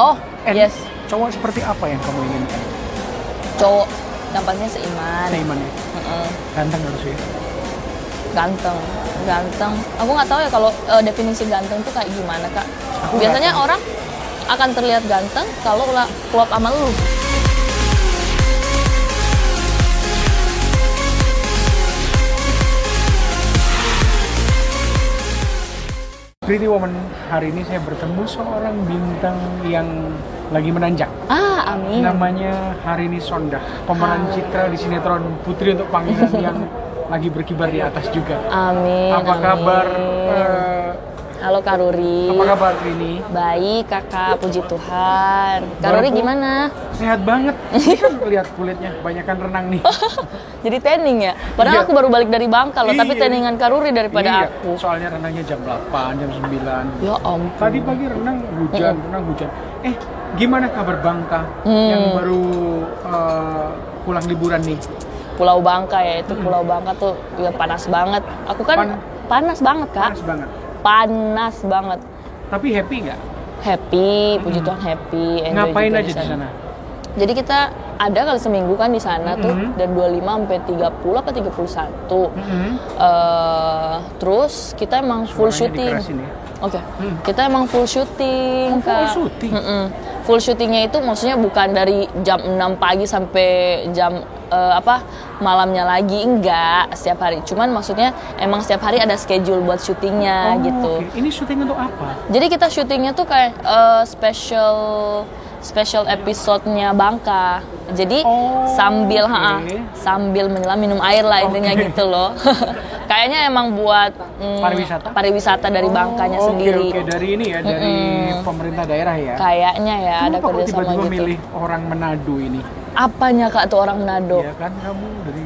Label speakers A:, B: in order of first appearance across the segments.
A: Oh,
B: And
A: yes.
B: Cowok seperti apa yang kamu inginkan?
A: Cowok yang pastinya seiman.
B: Seiman ya.
A: Mm-mm.
B: Ganteng harus ya.
A: Ganteng, ganteng. Aku nggak tahu ya kalau eh, definisi ganteng tuh kayak gimana kak.
B: Aku
A: Biasanya
B: ganteng.
A: orang akan terlihat ganteng kalau klop sama lu.
B: Pretty Woman, hari ini saya bertemu seorang bintang yang lagi menanjak.
A: Ah, amin.
B: Namanya Harini Sondah, pemeran
A: Ah.
B: citra di sinetron Putri untuk Panggilan yang lagi berkibar di atas juga.
A: Amin.
B: Apa
A: amin.
B: kabar? eh,
A: Halo Kak Ruri.
B: apa kabar Rini?
A: Baik kakak, puji Tuhan. Kak Ruri gimana?
B: Sehat banget. Ini kan lihat kulitnya, banyakan renang nih.
A: Jadi tanning ya? Padahal
B: Iya.
A: aku baru balik dari Bangka loh, tapi
B: Iya.
A: tanningan Kak Ruri daripada
B: iya,
A: aku.
B: soalnya renangnya jam 8, jam 9.
A: Ya ampun.
B: Tadi pagi renang hujan, renang hujan. Eh, gimana kabar Bangka
A: Hmm.
B: yang baru eh, pulang liburan nih?
A: Pulau Bangka ya, itu Pulau Bangka tuh ya panas banget. Aku kan
B: Pan-
A: panas banget kak,
B: Panas banget.
A: Panas banget.
B: Tapi happy nggak?
A: Happy, puji Tuhan happy. enjoy
B: Ngapain aja di sana?
A: Jadi kita ada kali seminggu kan di sana tuh
B: Mhm.
A: dari 25 sampai 30 apa 31.
B: Mm-mm.
A: eh terus kita emang full
B: Suaranya dikerasin ya.
A: Oke,
B: Hmm.
A: kita emang full syuting.
B: Oh, full
A: Kak.
B: syuting?
A: Mm-mm. Full syutingnya itu maksudnya bukan dari jam 6 pagi sampai jam eh, apa malamnya lagi enggak setiap hari. Cuman maksudnya emang setiap hari ada schedule buat syutingnya
B: Oh,
A: gitu.
B: oke. Ini syuting untuk apa?
A: Jadi kita syutingnya tuh kayak eh, special special episode-nya Bangka. Jadi
B: Oh,
A: sambil
B: oke.
A: ha, sambil menyelam minum air lah intinya
B: Oke.
A: gitu loh. Kayaknya emang buat mm,
B: Pariwisata?
A: pariwisata dari Bangkanya
B: Oh,
A: sendiri.
B: Oke. dari ini ya, dari
A: Mm-mm.
B: pemerintah daerah ya.
A: Kayaknya ya ada
B: Kenapa kok
A: kerjasama
B: tiba-tiba
A: gitu.
B: milih orang Manado ini?
A: Apanya kak tuh orang Manado?
B: Ya kan kamu dari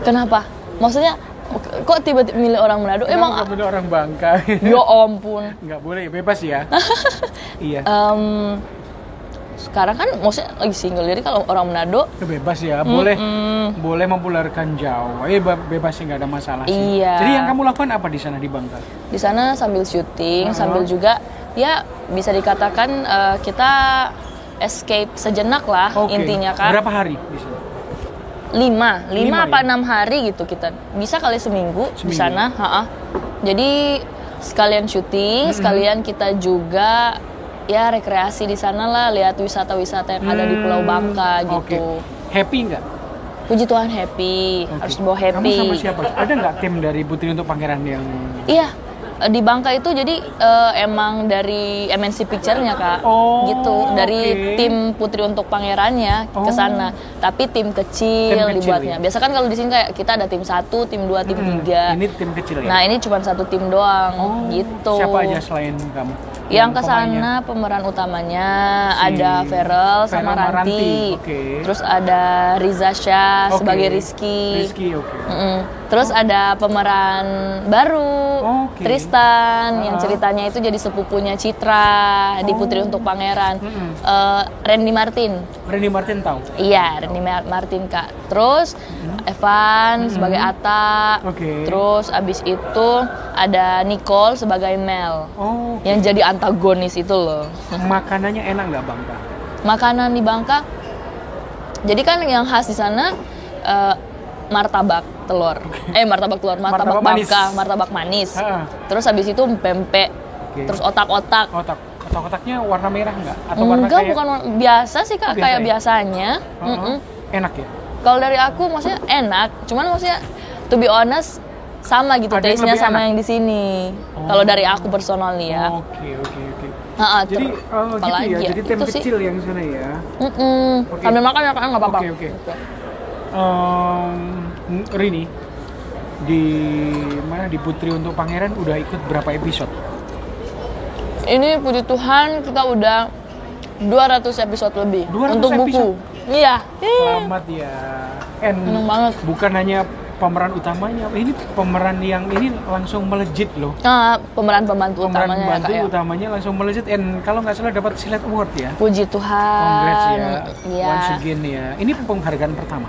A: Kenapa? Maksudnya kok tiba-tiba milih orang Manado?
B: Emang
A: Emang
B: kamu orang Bangka?
A: ya ampun.
B: Nggak boleh, bebas ya. iya.
A: Em, sekarang kan maksudnya lagi single jadi kalau orang Manado
B: bebas ya, boleh
A: mm,
B: boleh mempopulerkan Jawa. Eh be- bebas sih nggak ada masalah sih.
A: Iya.
B: Jadi yang kamu lakukan apa di sana di Bangka?
A: di sana sambil syuting
B: Uh-huh.
A: sambil juga ya bisa dikatakan eh, kita escape sejenak lah
B: Oke.
A: intinya kan
B: Berapa hari di sana?
A: lima lima
B: Lima
A: apa
B: ya?
A: enam hari gitu kita bisa kali seminggu, di
B: Seminggu.
A: sana ha-ha. jadi sekalian syuting sekalian kita juga ya rekreasi di sana lah lihat wisata-wisata yang ada di Pulau
B: Hmm,
A: Bangka gitu
B: Happy nggak?
A: puji Tuhan happy
B: Oke.
A: harus bawa happy
B: Kamu sama siapa? Ada nggak tim dari Putri untuk Pangeran yang
A: Iya, di Bangka itu jadi eh, emang dari MNC Picture-nya kak,
B: Oh,
A: gitu. Dari
B: oke.
A: tim Putri untuk Pangerannya
B: Oh.
A: ke sana, tapi tim kecil,
B: Tim kecil,
A: dibuatnya.
B: ya?
A: Biasa kan kalau di sini kayak kita ada tim satu, tim dua, tim
B: Hmm,
A: tiga.
B: Ini tim kecil ya?
A: Nah ini cuma satu tim doang,
B: Oh,
A: gitu.
B: Siapa aja selain kamu?
A: Yang ke sana pemeran utamanya
B: Si
A: ada Feral sama Ranti.
B: Ranti, oke.
A: Terus ada Riza Shah
B: Oke.
A: sebagai Rizky.
B: Rizky, oke.
A: Mm-mm. Terus ada pemeran baru,
B: Oke.
A: Tristan, yang
B: Ah.
A: ceritanya itu jadi sepupunya Citra di
B: Oh.
A: Putri untuk Pangeran.
B: Mm-mm.
A: Eh, Randy Martin,
B: Randy Martin tahu?
A: iya Randy Ma- Martin kak. Terus Evan sebagai Ata.
B: Oke.
A: Terus abis itu ada Nicole sebagai Mel,
B: Oh,
A: yang jadi antagonis itu loh.
B: makanannya enak nggak Bangka?
A: Makanan di Bangka, jadi kan yang khas di sana eh, martabak telur. Eh martabak telur, martabak,
B: Martabak manis.
A: Bangka, martabak manis.
B: Ha.
A: Terus habis itu pempek.
B: Oke.
A: Terus otak-otak.
B: Otak, otak-otaknya warna merah nggak? Atau warna
A: Enggak,
B: kayak
A: bukan warna- biasa sih Kak,
B: Oh, biasa
A: kayak
B: ya?
A: biasanya.
B: Heeh.
A: Mm-mm.
B: Enak ya?
A: Kalau dari aku maksudnya enak, cuman maksudnya to be honest sama gitu
B: Ada
A: taste-nya sama
B: enak?
A: yang di sini.
B: Oh.
A: Kalau dari aku personal nih ya.
B: Oke, oke, oke.
A: Ha-ha,
B: Jadi,
A: ter-
B: oh, gitu
A: apalagi
B: ya. Jadi tim
A: Itu sih.
B: kecil yang di sana ya.
A: Mm-mm.
B: Oke.
A: Sambil makan ya Kak, nggak apa-apa.
B: Oke, oke. Em, Rini, di mana di Putri untuk Pangeran udah ikut berapa episode?
A: Ini puji Tuhan kita udah 200 episode lebih
B: 200
A: untuk buku.
B: episode?
A: Iya.
B: Selamat ya. And
A: banget.
B: bukan hanya pemeran utamanya, ini pemeran yang ini langsung melejit loh.
A: Nah, pemeran pembantu
B: Pemeran
A: utamanya ya,
B: pembantu
A: ya.
B: utamanya langsung melejit and kalau nggak salah dapat Silat Award ya.
A: Puji Tuhan.
B: Congrats ya.
A: Iya.
B: Once again ya. Ini penghargaan pertama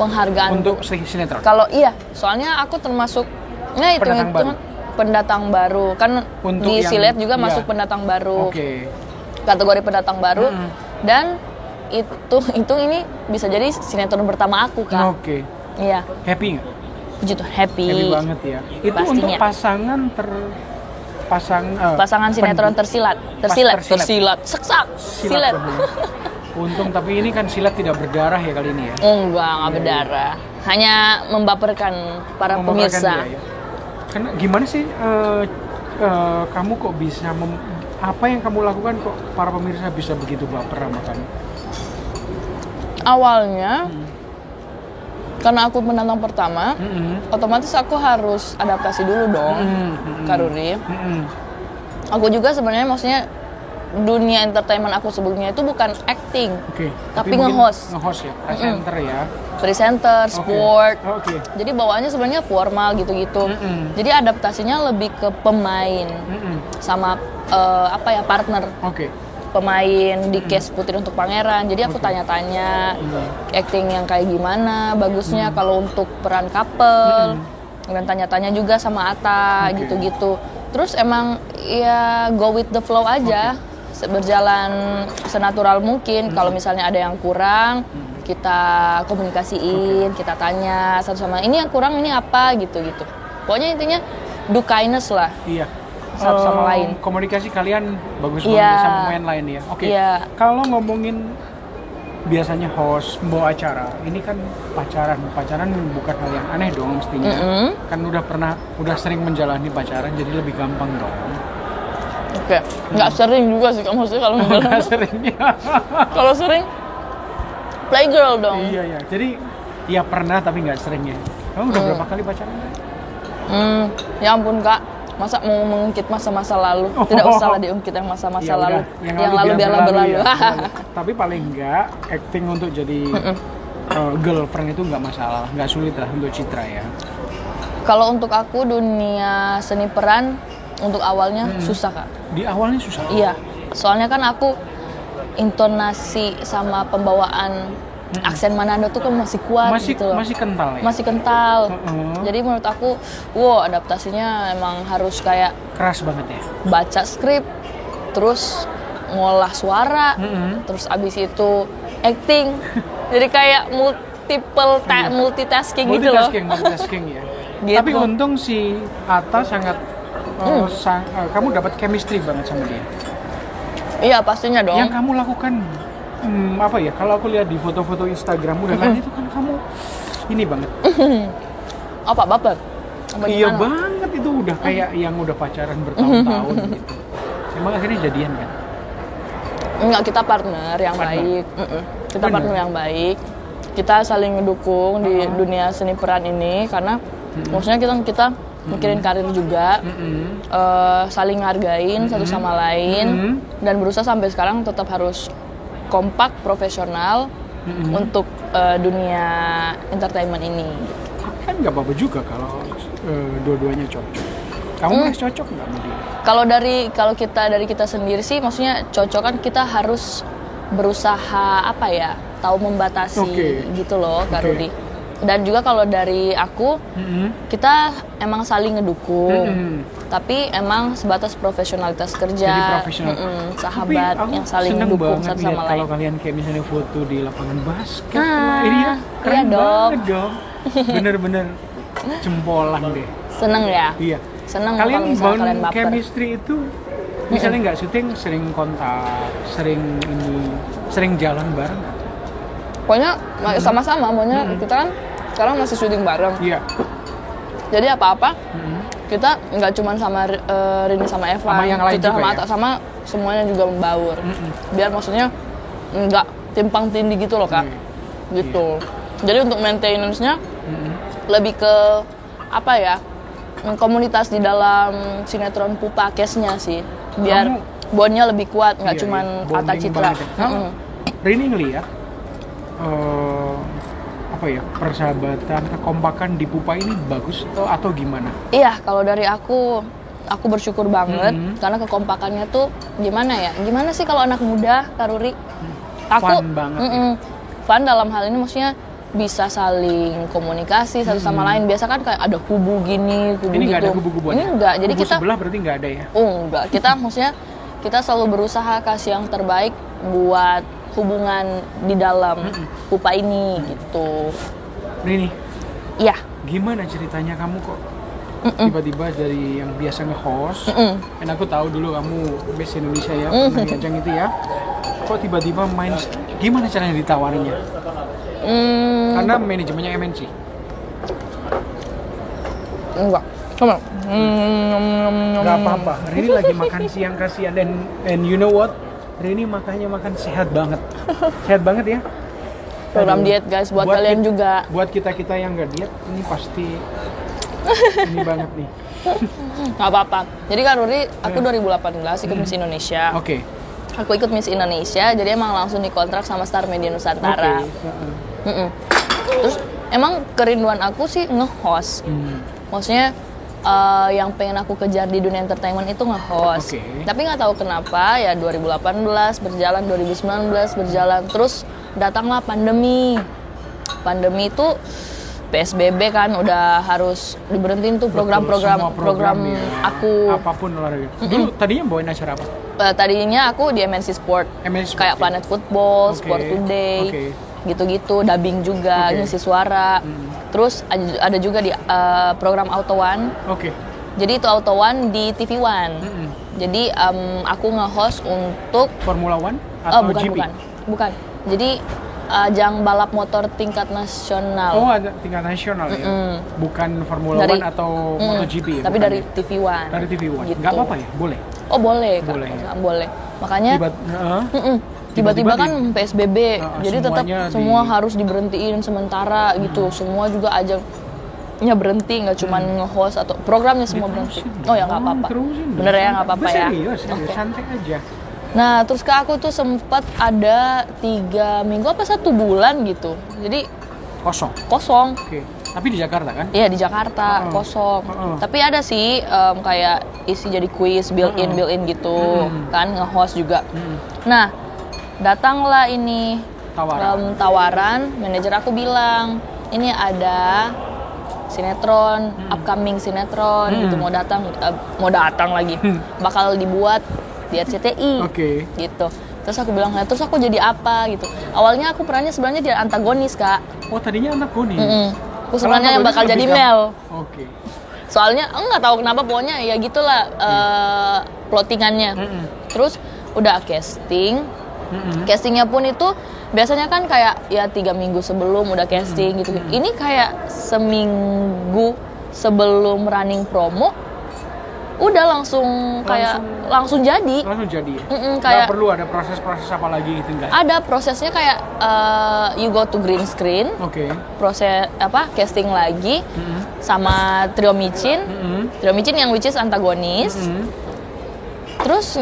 A: Penghargaan
B: untuk si- sinetron.
A: Kalau iya, soalnya aku termasuk nah itu
B: Pendatang
A: itu pendatang baru kan
B: Untuk
A: di
B: yang-
A: Silet juga
B: iya.
A: masuk pendatang baru.
B: Oke.
A: kategori pendatang baru
B: Mm-mm.
A: dan itu itu ini bisa jadi sinetron pertama aku kan
B: Oke.
A: iya
B: Happy nggak?
A: puji Tuhan happy,
B: Happy banget ya. Itu
A: Pastinya.
B: untuk pasangan ter pasang eh,
A: pasangan sinetron tersilat tersilat
B: tersilat.
A: tersilat seksak silat
B: silat. Untung tapi ini kan silat tidak berdarah ya kali ini ya.
A: enggak nggak berdarah hanya membaperkan para
B: Membaperkan
A: pemirsa
B: dia, ya. Karena gimana sih eh, eh, kamu kok bisa mem- apa yang kamu lakukan kok para pemirsa bisa begitu baper sama kamu?
A: awalnya
B: Hmm.
A: karena aku penantang pertama
B: Mm-mm.
A: otomatis aku harus adaptasi dulu dong
B: Mm-mm, mm-mm.
A: Kak Ruri.
B: Mm-mm.
A: aku juga sebenarnya maksudnya dunia entertainment aku sebelumnya itu bukan acting
B: Oke.
A: Tapi
B: mungkin
A: nge-host.
B: Nge-host ya, presenter ya.
A: presenter sport
B: Oke.
A: jadi bawaannya sebenarnya formal gitu-gitu
B: Mm-mm.
A: jadi adaptasinya lebih ke pemain
B: Mm-mm.
A: sama eh, apa ya partner
B: Oke.
A: pemain di case Putri untuk Pangeran jadi aku tanya-tanya
B: Hmm.
A: acting yang kayak gimana bagusnya kalau untuk peran couple dan tanya-tanya juga sama Ata gitu-gitu terus emang ya go with the flow aja Se- berjalan senatural mungkin kalau misalnya ada yang kurang kita komunikasiin kita tanya satu sama ini yang kurang ini apa gitu gitu pokoknya intinya do kindness lah
B: Iya.
A: Satu sama lain.
B: Komunikasi kalian bagus
A: Iya.
B: banget sama pemain lain ya. Oke.
A: Iya.
B: Kalau ngomongin biasanya host membawa acara, ini kan pacaran. Pacaran bukan hal yang aneh dong mestinya.
A: Mm-mm.
B: Kan udah pernah, udah sering menjalani pacaran, jadi lebih gampang dong.
A: Oke nggak sering juga sih kamu sih kalau
B: Nggak seringnya.
A: kalau sering playgirl dong
B: iya ya. Jadi ya pernah tapi nggak seringnya. Kamu udah
A: Hmm.
B: berapa kali pacaran?
A: Hmm, ya ampun kak, masa mau mengungkit masa-masa lalu?
B: Oh.
A: Tidak usah lah diungkit yang masa-masa
B: Ya
A: lalu.
B: udah,
A: yang, lalu biarlah berlalu.
B: ya. Tapi paling enggak acting untuk jadi uh, girlfriend itu nggak masalah, nggak sulit lah untuk Citra ya.
A: Kalau untuk aku dunia seni peran untuk awalnya
B: Hmm.
A: susah kak.
B: Di awalnya susah.
A: Iya, soalnya kan aku intonasi sama pembawaan aksen Manado tuh kan masih kuat
B: masih
A: gitu loh.
B: masih kental ya.
A: Masih kental.
B: Heeh.
A: Jadi menurut aku, wow adaptasinya emang harus kayak
B: keras banget ya.
A: baca skrip, terus ngolah suara,
B: Mm-mm.
A: terus abis itu acting. Jadi kayak multiple ta-
B: Iya.
A: multitasking, gitu loh.
B: multitasking, multitasking ya.
A: Gitu.
B: Tapi untung si Ata sangat uh,
A: Hmm.
B: sang- uh, kamu dapat chemistry banget sama dia.
A: Iya pastinya dong.
B: Yang kamu lakukan hmm, apa ya? Kalau aku lihat di foto-foto Instagrammu dan lain itu kan kamu ini banget.
A: Apa baper?
B: Iya banget itu udah kayak yang udah pacaran bertahun-tahun gitu. Emang akhirnya jadian kan?
A: Enggak, kita partner yang
B: Partner.
A: baik. Mm-mm. Kita
B: Bener.
A: partner yang baik. Kita saling mendukung di
B: Uh-huh.
A: dunia seni peran ini karena maksudnya kita kita mikirin karir juga.
B: Mm-mm.
A: eh, saling hargain satu sama lain
B: Mhm.
A: dan berusaha sampai sekarang tetap harus kompak profesional
B: Mhm.
A: untuk eh, dunia entertainment ini.
B: Kan nggak apa-apa juga kalau uh, dua-duanya cocok. Kamu masih cocok nggak sama dia?
A: Kalau dari kalau kita dari kita sendiri sih, maksudnya cocok kan kita harus berusaha apa ya, tahu membatasi
B: Oke.
A: gitu loh, Kak. Rudi. Dan juga kalau dari aku,
B: Mm-mm.
A: kita emang saling ngedukung,
B: Mm-mm.
A: tapi emang sebatas profesionalitas kerja,
B: Jadi profesional. Tapi
A: sahabat
B: aku
A: yang saling mendukung satu sama
B: kalau
A: lain.
B: kalian kayak misalnya foto di lapangan basket.
A: Ah,
B: ini ya, keren
A: iya dong.
B: banget dong. Bener-bener jempolan deh.
A: Seneng ya,
B: Iya.
A: seneng
B: kalian
A: kalau
B: bangun
A: kalian baper.
B: chemistry itu misalnya nggak syuting sering kontak, sering ini, sering jalan bareng.
A: Pokoknya sama-sama, maunya kita kan sekarang masih syuting bareng.
B: Iya.
A: Jadi apa-apa
B: Mm-mm.
A: kita nggak cuma sama eh, Rini sama Eva,
B: Sama yang lain
A: kita
B: juga
A: sama
B: ya?
A: Ata sama semuanya juga membaur.
B: Mm-mm.
A: Biar maksudnya nggak timpang tindih gitu loh kak,
B: Iya.
A: gitu. Jadi untuk maintenance-nya
B: Mm-mm.
A: lebih ke apa ya mm, komunitas di dalam sinetron Pupa Kesnya sih, biar
B: Kamu-
A: bondnya lebih kuat, nggak
B: Iya,
A: cuma
B: iya.
A: Ata
B: Bonding
A: Citra.
B: ya. Kamu,
A: Mm-mm.
B: Rini ngeliat eh, apa ya persahabatan, kekompakan di Pupa ini bagus atau atau gimana?
A: Iya, kalau dari aku, aku bersyukur banget
B: Mhm.
A: karena kekompakannya tuh gimana ya? Gimana sih kalau anak muda, Karuri? Aku
B: Fun banget ya.
A: mm-mm. fun dalam hal ini maksudnya bisa saling komunikasi satu sama lain. Biasa kan kayak ada kubu gini, kubu
B: Ini
A: gitu.
B: nggak ada kubu-kubuan.
A: Ini enggak. Jadi
B: Kubu
A: kita
B: sebelah berarti nggak ada ya?
A: Oh enggak, kita maksudnya kita selalu berusaha kasih yang terbaik buat hubungan di dalam pupa ini gitu.
B: Rini,
A: Iya.
B: gimana ceritanya kamu kok tiba-tiba dari yang biasa nge-host,
A: Mm-mm.
B: dan aku tahu dulu kamu Miss Indonesia ya, pernah di ajang itu ya, kok tiba-tiba main, gimana caranya ditawarinnya?
A: Hmm,
B: Karena manajemennya MNC.
A: enggak. Coba. Hmm,
B: Gak apa-apa, Rini lagi makan siang kasihan dan and you know what? Rini makannya makan sehat banget, sehat banget ya.
A: Program
B: Aduh.
A: diet guys buat,
B: Buat
A: kalian juga.
B: Buat kita kita yang nggak diet, ini pasti ini banget nih.
A: Nggak apa-apa. Jadi kan Ruri, aku 2018 ikut Miss Indonesia.
B: Oke,
A: Aku ikut Miss Indonesia, jadi emang langsung dikontrak sama Star Media. Nusantara.
B: Heeh.
A: Mm-mm. Terus emang kerinduan aku sih nge-host.
B: Hmm.
A: Maksudnya eh, yang pengen aku kejar di dunia entertainment itu nge-host.
B: Oke.
A: Tapi nggak tahu kenapa ya 2018 berjalan, 2019 berjalan, terus datanglah pandemi. Pandemi itu PSBB kan udah harus diberhentiin tuh program-program
B: Semua
A: program
B: ya.
A: aku.
B: apa pun olahraga. Dulu tadinya bawain acara apa?
A: Eh, tadinya aku di MNC Sport.
B: MNC Sport,
A: kayak
B: ya?
A: Planet Football,
B: Oke,
A: Sport Today,
B: oke.
A: Gitu-gitu, dubbing juga,
B: Oke.
A: ngisi suara. Terus ad- ada juga di eh, program Auto One.
B: Oke.
A: Jadi itu Auto One di TV One.
B: Mm-mm.
A: Jadi em, aku nge-host untuk
B: Formula One
A: oh
B: atau
A: bukan
B: GP?
A: bukan bukan. Jadi ajang balap motor tingkat nasional.
B: Oh, ada tingkat nasional ya.
A: Mm-mm.
B: Bukan Formula
A: Dari-
B: One atau
A: Mm,
B: MotoGP ya?
A: Tapi
B: bukan
A: dari
B: ya?
A: TV One.
B: dari TV One.
A: Gitu.
B: Nggak apa-apa ya? Boleh.
A: Oh boleh, Kak.
B: Boleh, ya.
A: boleh. Makanya
B: Tiba, Heeh.
A: Mm-mm. Tiba-tiba kan PSBB,
B: Uh,
A: jadi tetap semua
B: di- Hmm.
A: harus diberhentiin sementara gitu. Semua juga ajangnya berhenti, nggak cuma nge-host atau programnya semua berhenti. Oh ya nggak apa-apa. Bener ya nggak apa-apa ya.
B: Serius.
A: Oke.
B: santai aja.
A: Nah terus ke aku tuh sempat ada tiga minggu apa satu bulan gitu. Jadi
B: Kosong.
A: kosong.
B: Oke. Tapi di Jakarta kan?
A: Iya di Jakarta
B: Heeh.
A: kosong.
B: Heeh.
A: Tapi ada sih em, kayak isi jadi quiz, built in,
B: Heeh.
A: built in gitu,
B: Hmm.
A: kan nge-host juga.
B: Hmm.
A: Nah, datanglah ini
B: Tawaran.
A: em, tawaran. Manajer aku bilang, ini ada sinetron, upcoming sinetron
B: Hmm.
A: gitu mau datang, eh, mau datang lagi,
B: Hmm.
A: bakal dibuat di RCTI,
B: Oke.
A: gitu. Terus aku bilang, "Nah, terus aku jadi apa gitu? Awalnya aku perannya sebenarnya jadi antagonis kak.
B: Oh, tadinya anak kuning.
A: Mm-mm. Aku sebenarnya yang
B: antagonis
A: bakal jadi Mel.
B: Oke.
A: Soalnya enggak tahu kenapa pokoknya ya gitulah eh, plottingannya.
B: Mm-mm.
A: Terus udah casting,
B: Mm-mm.
A: castingnya pun itu biasanya kan kayak ya tiga minggu sebelum udah casting gitu. Ini kayak seminggu sebelum running promo udah langsung kayak langsung, jadi.
B: Langsung jadi ya?
A: Mm-mm, kayak
B: perlu ada proses-proses apa lagi gitu enggak?
A: ada prosesnya kayak eh, you go to green screen,
B: Oke.
A: proses apa casting lagi
B: Mm-mm.
A: sama Trio Micin.
B: Mm-mm.
A: Trio Micin yang which is antagonis.
B: Mm-mm.
A: Terus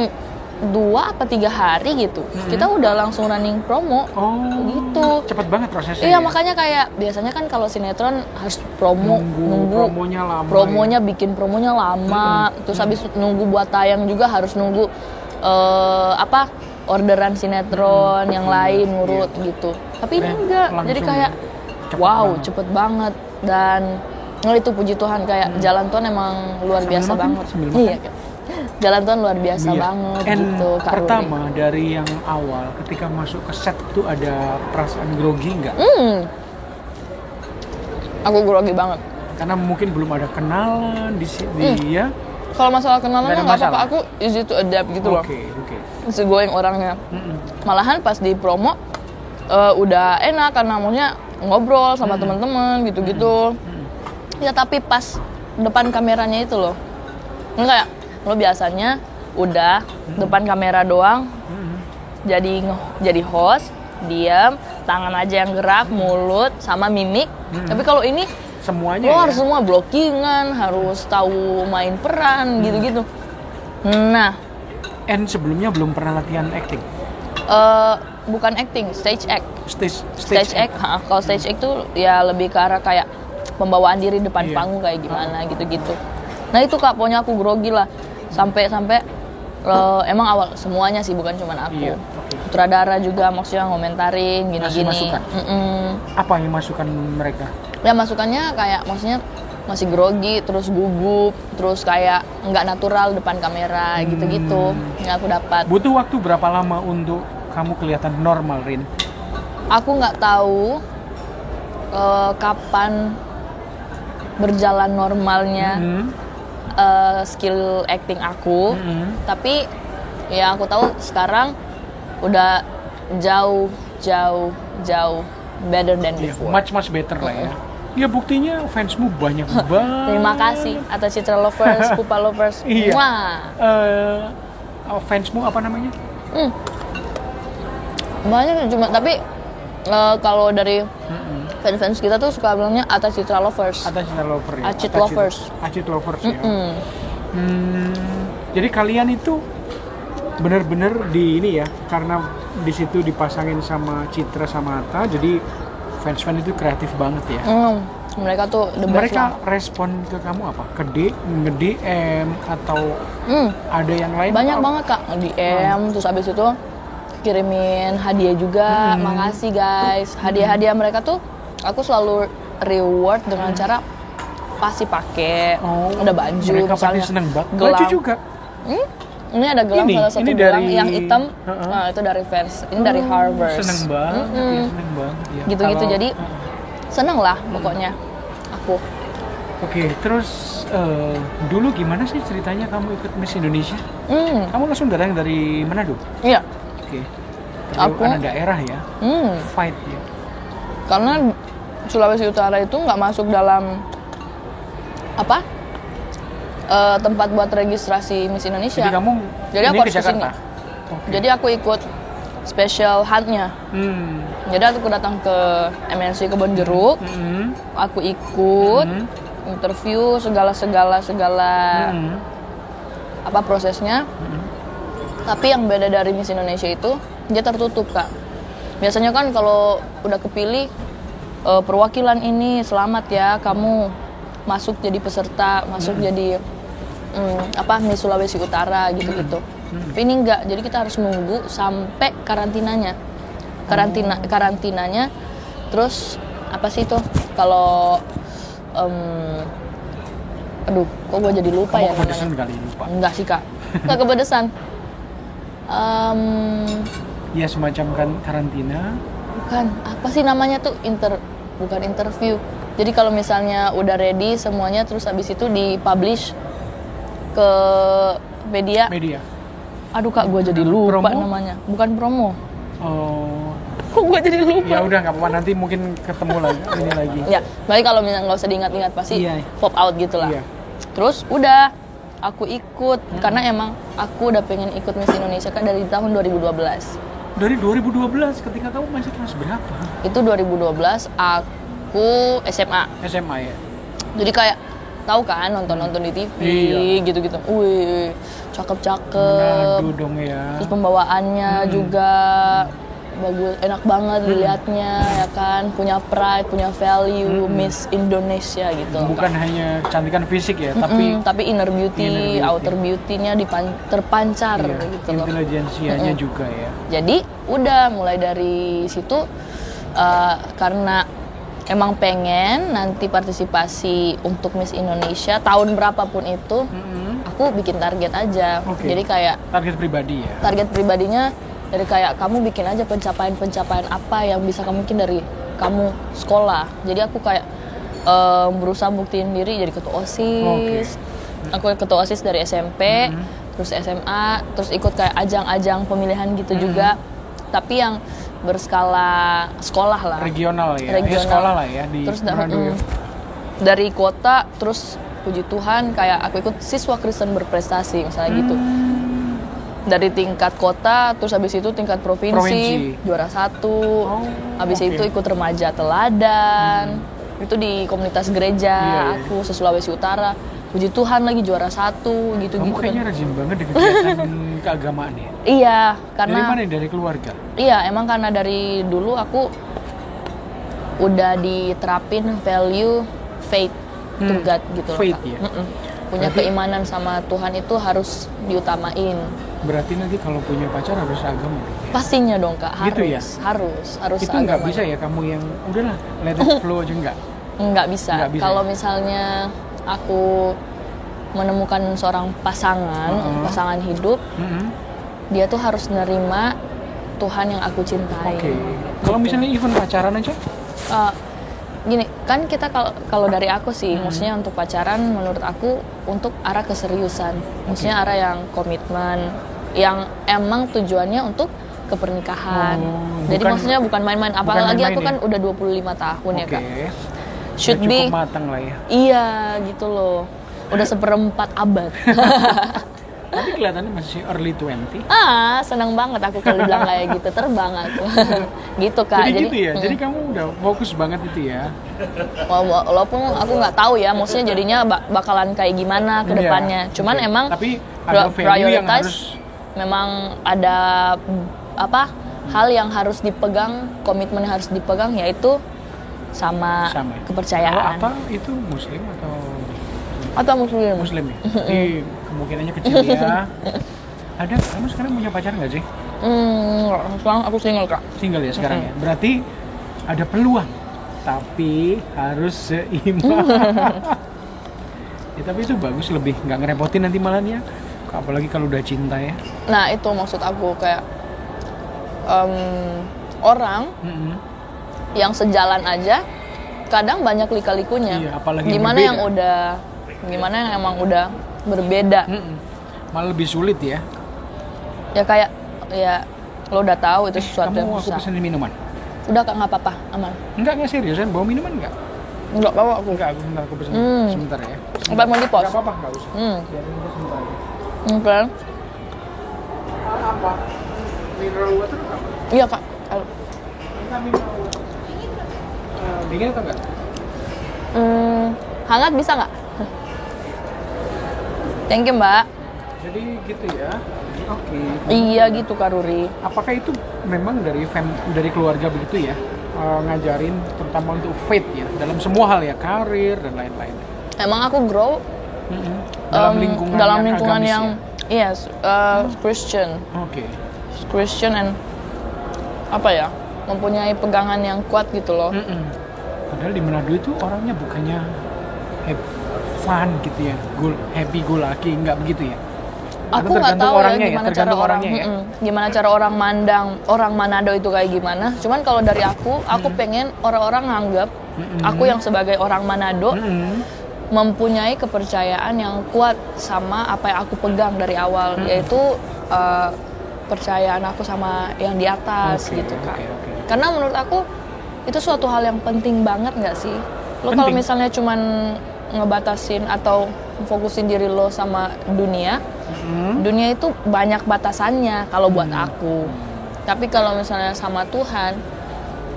A: dua apa tiga hari gitu, kita udah langsung running promo.
B: Oh.
A: Gitu.
B: Cepet banget prosesnya.
A: Iya
B: ya?
A: makanya kayak biasanya kan kalau sinetron harus promo
B: Nunggu
A: nunggu,
B: promonya lama ya.
A: promonya bikin promonya lama, terus habis nunggu buat tayang juga harus nunggu eh, apa orderan sinetron yang lain ngurut gitu. Tapi ini enggak, jadi
B: ya.
A: kayak
B: Cepet
A: wow
B: banget.
A: cepet banget dan oh, itu puji Tuhan kayak jalan Tuhan emang luar
B: Sambil
A: biasa
B: makan,
A: banget.
B: sambil
A: Iya. Jalan Tuhan luar biasa
B: Iya.
A: banget
B: And
A: gitu Kak Ruri.
B: pertama dari yang awal ketika masuk ke set tuh ada perasaan grogi nggak?
A: Hmm. Aku grogi banget.
B: Karena mungkin belum ada kenalan di si- di
A: Hmm.
B: ya.
A: Kalau masalah kenalan
B: Nggak
A: nggak apa-apa, aku easy to adapt gitu loh.
B: Oke oke.
A: Easy going orangnya.
B: Mm-mm.
A: Malahan pas di promo eh, udah enak karena maunya ngobrol sama
B: Hmm.
A: teman-teman gitu-gitu. Ya tapi pas depan kameranya itu loh. Kayak lo biasanya udah depan kamera doang
B: Mm-mm.
A: jadi jadi host, diam, tangan aja yang gerak, mulut sama mimik. Tapi kalau ini
B: Semuanya
A: lo
B: ya.
A: harus semua blockingan, harus tahu main peran gitu-gitu. Nah,
B: And sebelumnya belum pernah latihan acting.
A: eh, bukan acting, stage act.
B: Stage
A: Stage, act, ha, kalau stage act tuh ya lebih ke arah kayak pembawaan diri depan
B: Iya.
A: panggung kayak gimana gitu-gitu. Nah itu kak, pokoknya aku grogi lah sampai sampai eh, emang awal semuanya sih bukan cuma aku.
B: Iya, oke.
A: Sutradara juga maksudnya ngomentarin gini-gini.
B: masukan?
A: Mm-mm.
B: Apa yang masukan mereka?
A: ya masukannya kayak maksudnya masih grogi terus gugup terus kayak nggak natural depan kamera gitu-gitu yang aku dapat
B: Butuh waktu berapa lama untuk kamu kelihatan normal, Rin?
A: aku nggak tahu eh, kapan berjalan normalnya
B: Hmm.
A: Eh, skill acting aku
B: Hmm.
A: tapi ya aku tahu sekarang udah jauh jauh jauh better than
B: Iya,
A: before
B: much much better lah ya. Ya buktinya fansmu banyak banget.
A: terima kasih atas Citra lovers Pupa lovers
B: Iya.
A: Wah.
B: Eh, oh, fansmu apa namanya?
A: Hmm. banyak cuma tapi eh, kalau dari
B: Mm-mm.
A: Fans-fans kita tuh suka bilangnya atas Citra lovers
B: Atas Cita Lover ya.
A: Acit Lovers.
B: Acit Lovers ya.
A: Hmm.
B: Hmm, jadi kalian itu bener-bener di ini ya, karena di situ dipasangin sama Citra sama Atta, jadi fans-fans itu kreatif banget ya.
A: Hmm, mereka tuh the best
B: Mereka
A: lah.
B: respon ke kamu apa? Ke D, nge-DM atau
A: Hmm,
B: ada yang lain?
A: banyak
B: atau-
A: banget kak DM terus abis itu kirimin hadiah juga
B: Hmm.
A: makasih guys hadiah-hadiah mereka tuh aku selalu reward dengan cara pasti pakai
B: Oh,
A: ada baju
B: mereka
A: misalnya
B: seneng banget.
A: gelang
B: Baju juga.
A: Hmm, ini ada gelang
B: Ini,
A: salah satu
B: ini
A: gelang
B: dari-
A: yang hitam
B: Heeh.
A: nah itu dari fans ini dari Harvard
B: Seneng banget,
A: Mm-mm.
B: ya, seneng banget. ya.
A: Gitu-gitu,
B: Kalau-
A: jadi- seneng lah pokoknya aku
B: Oke, terus eh, dulu gimana sih ceritanya kamu ikut Miss Indonesia?
A: hmm
B: Kamu langsung datang dari Manado?
A: iya
B: Oke.
A: Aku-
B: Anak daerah ya,
A: hmm
B: fight ya.
A: karena Sulawesi Utara itu nggak masuk dalam apa eh, tempat buat registrasi Miss Indonesia.
B: Jadi kamu
A: Jadi aku harus
B: ke ke
A: sini.
B: Oke.
A: Jadi aku ikut special huntnya.
B: Hmm.
A: Jadi aku datang ke MNC Kebon Jeruk,
B: Hmm.
A: aku ikut
B: Hmm.
A: interview segala segala segala
B: Hmm.
A: apa prosesnya.
B: Hmm.
A: Tapi yang beda dari Miss Indonesia itu dia tertutup kak. Biasanya kan kalau udah kepilih eh, perwakilan ini selamat ya kamu masuk jadi peserta, masuk jadi mm, apa Miss Sulawesi Utara gitu-gitu. Tapi ini enggak, jadi kita harus nunggu sampai karantinanya. Karantina karantinanya. Terus apa sih itu? Kalau em, aduh kok gue jadi lupa
B: Kamu
A: ya namanya?
B: kali lupa.
A: enggak sih kak. Enggak kepedesan. Em,
B: Ya semacam kan karantina.
A: bukan apa sih namanya tuh? Inter bukan interview jadi kalau misalnya udah ready semuanya terus habis itu dipublish ke media
B: Media.
A: aduh kak gue jadi lupa
B: Promo?
A: namanya bukan promo
B: Oh.
A: kok gue jadi lupa
B: Ya udah nggak apa-apa nanti mungkin ketemu lagi ini lagi.
A: ya baik kalau misalnya nggak usah diingat-ingat pasti
B: Iya.
A: pop out gitu lah
B: Iya.
A: terus udah aku ikut karena emang aku udah pengen ikut Miss Indonesia kan dari tahun 2012
B: Dari 2012 ketika kamu masih kelas berapa?
A: itu 2012 aku SMA
B: SMA ya.
A: jadi kayak tahu kan nonton-nonton di TV
B: Iya.
A: gitu-gitu wih cakep-cakep
B: Manado dong ya.
A: terus pembawaannya
B: Hmm.
A: juga bagus enak banget dilihatnya ya kan punya pride punya value Miss Indonesia gitu
B: Bukan
A: Kak.
B: hanya kecantikan fisik ya, tapi
A: Mm-mm, tapi inner beauty,
B: Inner beauty.
A: outer beauty-nya terpancar
B: iya,
A: gitu loh
B: intelijensianya juga ya.
A: jadi udah mulai dari situ eh, karena emang pengen nanti partisipasi untuk Miss Indonesia tahun berapapun itu
B: Mm-mm.
A: aku bikin target aja
B: Oke.
A: jadi kayak
B: Target pribadi ya.
A: target pribadinya dari kayak kamu bikin aja pencapaian-pencapaian apa yang bisa kamu mungkin dari kamu sekolah jadi aku kayak eh, berusaha buktiin diri jadi ketua osis aku ketua osis dari SMP
B: Mhm.
A: terus SMA terus ikut kayak ajang-ajang pemilihan gitu juga tapi yang berskala sekolah lah
B: Regional ya. Ya,
A: Regional.
B: sekolah lah ya di
A: terus
B: Manado ya.
A: mm, dari kota terus puji Tuhan kayak aku ikut siswa Kristen berprestasi misalnya gitu
B: Hmm.
A: Dari tingkat kota terus habis itu tingkat provinsi,
B: Provinsi.
A: juara satu
B: Oh,
A: habis
B: oke.
A: itu ikut remaja teladan itu di komunitas gereja
B: Iya, iya.
A: aku se Sulawesi Utara puji Tuhan lagi juara satu gitu
B: Kamu
A: gitu
B: kayaknya rajin banget di kegiatan keagamaan ya.
A: iya
B: Dari
A: karena
B: mana? Dari keluarga.
A: iya emang karena dari dulu aku udah diterapin value faith to
B: Hmm,
A: God gitu loh,
B: faith
A: Kak.
B: ya.
A: Mm-mm. punya
B: Berarti-
A: keimanan sama Tuhan itu harus diutamain
B: Berarti nanti kalau punya pacar harus agama.
A: pastinya dong kak harus
B: Gitu ya?
A: harus harus
B: Itu nggak bisa ya kamu yang udahlah let it flow aja nggak.
A: nggak bisa.
B: Nggak bisa
A: Kalau
B: ya?
A: misalnya aku menemukan seorang pasangan,
B: Mm-mm.
A: pasangan hidup,
B: Mm-mm.
A: dia tuh harus nerima Tuhan yang aku cintai.
B: Oke. Kalau misalnya even pacaran aja,
A: Eh, gini, kan kita kalau kalau dari aku sih,
B: Hmm.
A: maksudnya untuk pacaran menurut aku untuk arah keseriusan. Maksudnya arah yang komitmen yang emang tujuannya untuk kepernikahan.
B: Oh,
A: Jadi
B: bukan-
A: maksudnya bukan main-main
B: bukan
A: apalagi
B: main-main
A: aku
B: ya?
A: kan udah 25 tahun ya,
B: oke.
A: Kak. Should
B: Udah
A: be
B: cukup matang lah ya.
A: Iya, gitu loh. Udah seperempat abad.
B: Tapi kelihatannya masih early 20.
A: ah, senang banget aku kalau bilang kayak gitu, terbang aku. gitu, Kak.
B: Jadi, gitu ya.
A: mm.
B: Jadi kamu udah fokus banget itu ya.
A: Wala- wa- walaupun aku nggak tahu ya maksudnya jadinya ba- bakalan kayak gimana ke
B: Iya,
A: depannya cuman
B: oke.
A: emang
B: Tapi ada
A: prioritas
B: harus-
A: memang ada apa hal yang harus dipegang komitmen yang harus dipegang yaitu sama,
B: Sama. ya? Kalau
A: kepercayaan
B: apa itu muslim atau
A: atau muslim
B: muslim ya? Jadi kemungkinannya kecil ya. Ada kamu sekarang punya pacar nggak sih?
A: hmm sekarang aku single kak
B: Single ya sekarang ya. Berarti ada peluang, tapi harus seimbang. ya, tapi itu bagus lebih nggak ngerepotin nanti malahnya. Apalagi kalau udah cinta ya.
A: nah itu maksud aku kayak em, orang
B: Mm-mm.
A: yang sejalan aja kadang banyak lika-likunya.
B: Iya, apalagi
A: gimana
B: berbeda.
A: yang udah gimana yang emang udah berbeda.
B: Mm-mm. Malah lebih sulit ya.
A: Ya kayak ya lo udah tahu itu sesuatu yang
B: Kamu aku
A: susah.
B: pesenin minuman.
A: Udah kak nggak apa-apa, aman.
B: Enggak, enggak seriusan. Bawa minuman enggak?
A: Enggak bawa aku.
B: Enggak, aku sebentar aku pesen.
A: Hmm.
B: Sebentar ya.
A: Apa mau di pos?
B: Enggak apa-apa, enggak usah.
A: Hmm.
B: Biarin sebentar.
A: Oke.
B: Apa? Mineral water apa?
A: Iya kak.
B: Water. Eh, dingin atau enggak?
A: Hmm, hangat bisa nggak? Thank you mbak.
B: Jadi gitu ya. Oke.
A: Iya gitu kak Ruri.
B: Apakah itu memang dari fam dari keluarga begitu ya? Eh, ngajarin terutama untuk faith ya dalam semua hal ya karir dan lain-lain.
A: Emang aku grow
B: Dalam
A: em,
B: lingkungan
A: dalam
B: yang
A: lingkungan
B: agamis
A: yang
B: ya?
A: yes uh, Christian.
B: Oke.
A: Christian and apa ya mempunyai pegangan yang kuat gitu loh.
B: Mm-mm. Padahal di Manado itu orangnya bukannya happy, fun gitu ya, go, happy go lucky, nggak begitu ya?
A: Aku nggak tahu ya
B: orangnya ya,
A: gimana cara
B: tergantung
A: orang
B: orangnya ya?
A: gimana cara orang mandang orang Manado itu kayak gimana. Cuman kalau dari aku, aku pengen orang-orang nganggap
B: Mm-mm.
A: aku yang sebagai orang Manado
B: Mm-mm.
A: mempunyai kepercayaan yang kuat sama apa yang aku pegang dari awal yaitu uh, percayaan aku sama yang di atas
B: Oke,
A: gitu kak.
B: oke, oke.
A: Karena menurut aku itu suatu hal yang penting banget nggak sih? Lo kalau misalnya cuman ngebatasin atau fokusin diri lo sama dunia,
B: Mm-mm.
A: dunia itu banyak batasannya kalau buat
B: Hmm.
A: aku. Tapi kalau misalnya sama Tuhan,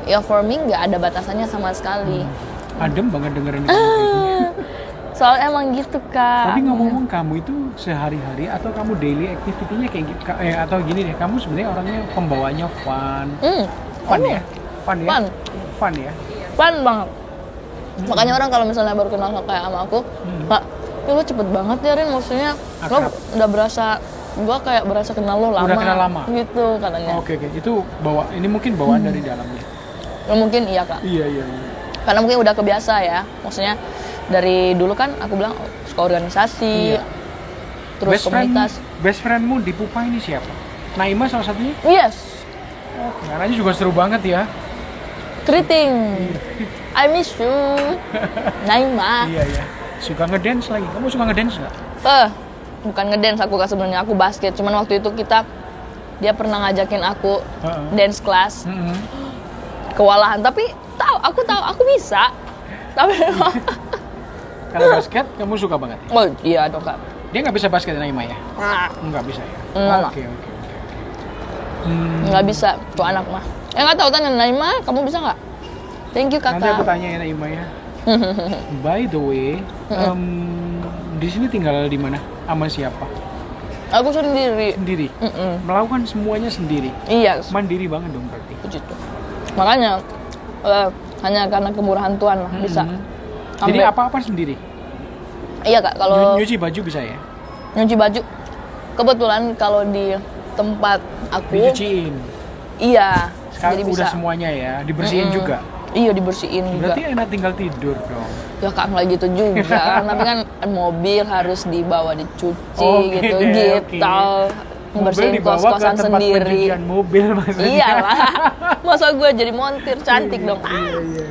A: ya for me nggak ada batasannya sama sekali.
B: Adem banget dengerin gini.
A: Soalnya emang gitu kak.
B: Tapi ngomong-ngomong kamu itu sehari-hari atau kamu daily activity-nya kayak gitu? Eh, atau gini deh, kamu sebenarnya orangnya pembawanya fun,
A: Hmm,
B: fun
A: oh,
B: ya, fun ya,
A: Fun.
B: fun ya.
A: fun banget. Makanya orang kalau misalnya baru kenal kayak sama aku,
B: Hmm.
A: Pak, ya lo cepet banget ya Rin, maksudnya lo udah berasa, gua kayak berasa kenal lo lama.
B: Udah kenal lama?
A: Gitu katanya.
B: Oke oke, itu bawa ini mungkin bawaan dari dalamnya.
A: Ya, mungkin iya kak.
B: Iya iya. iya.
A: Karena mungkin udah kebiasa ya, maksudnya dari dulu kan aku bilang suka organisasi,
B: Iya.
A: terus
B: best friend,
A: komunitas.
B: best friendmu di Pupa ini siapa? Naima salah satunya.
A: Yes,
B: Oh, kenalannya juga seru banget ya.
A: keriting. I miss you, Naima.
B: Iya iya. Suka ngedance lagi. Kamu suka ngedance nggak?
A: Eh, bukan ngedance aku kak sebenarnya aku basket. Cuman waktu itu kita dia pernah ngajakin aku
B: Heeh.
A: dance class
B: Mm-mm.
A: kewalahan. Tapi tahu aku tahu aku bisa. Tapi
B: Kalau basket kamu suka banget. ya?
A: oh iya dong kak.
B: Dia nggak bisa basket Naima ya?
A: Nah,
B: Nggak bisa ya. Oke oke oke. Hmm,
A: nggak bisa tuh anak mah. Eh nggak tahu tanya Naima, kamu bisa nggak? Thank you
B: nanti aku
A: kakak.
B: tanya ya Naima ya. By the way, em, di sini tinggal di mana? Sama siapa?
A: Aku sendiri.
B: Sendiri.
A: Mm-mm.
B: Melakukan semuanya sendiri.
A: Iya,
B: Mandiri banget dong berarti.
A: begitu. Makanya eh, hanya karena kemurahan Tuhan lah bisa.
B: Mhm. Jadi apa-apa sendiri.
A: Iya kak, kalau
B: Nyuci baju bisa ya?
A: nyuci baju, kebetulan kalau di tempat aku,
B: Dicuciin.
A: iya,
B: Sekarang
A: jadi bisa.
B: udah semuanya ya, dibersihin
A: Mm-mm.
B: juga.
A: Iya dibersihin juga.
B: Berarti enak tinggal tidur dong.
A: Ya kak nggak gitu juga, tapi kan mobil harus dibawa dicuci
B: Oke
A: gitu
B: deh,
A: gitu.
B: Mobil
A: Bersihin kos-kosan sendiri.
B: mobil maksudnya.
A: Iyalah, masa gue jadi montir cantik dong.
B: Iya,
A: Ah.
B: iya.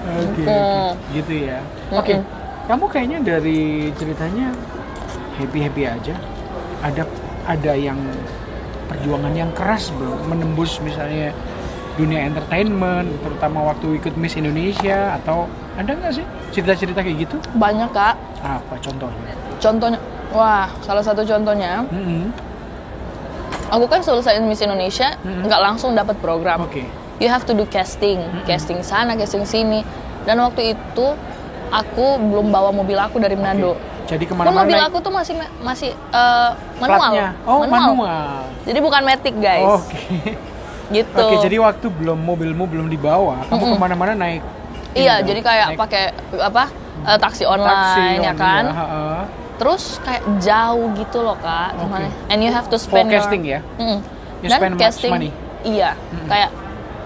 B: Oke,
A: Mm.
B: oke. gitu ya. Oke,
A: Mm-mm.
B: kamu kayaknya dari ceritanya happy happy aja. Ada ada yang perjuangan yang keras belum menembus misalnya dunia entertainment, terutama waktu ikut Miss Indonesia atau ada nggak sih cerita-cerita kayak gitu?
A: Banyak kak.
B: Apa contohnya?
A: Contohnya, wah salah satu contohnya,
B: Mm-mm.
A: aku kan selesai Miss Indonesia, nggak langsung dapat program.
B: Oke.
A: You have to do casting, casting sana, casting sini. Dan waktu itu aku belum bawa mobil aku dari Manado.
B: Jadi
A: Kok
B: ke
A: mana-mana
B: mobil
A: aku tuh masih masih eh, manual.
B: platnya. Oh, manual.
A: Jadi bukan matic guys.
B: Oke.
A: Gitu.
B: Oke, jadi waktu belum mobilmu belum dibawa, kamu
A: Mm-mm.
B: ke mana-mana naik.
A: iya,
B: ini
A: jadi kayak pakai apa? eh, taksi online
B: taksi
A: ya kan.
B: iya, ha-ha.
A: Terus kayak jauh gitu loh kak. Gimana? And you have to spend your-
B: casting ya?
A: Mm-mm.
B: You
A: Dan
B: spend much
A: casting,
B: money?
A: iya. Kayak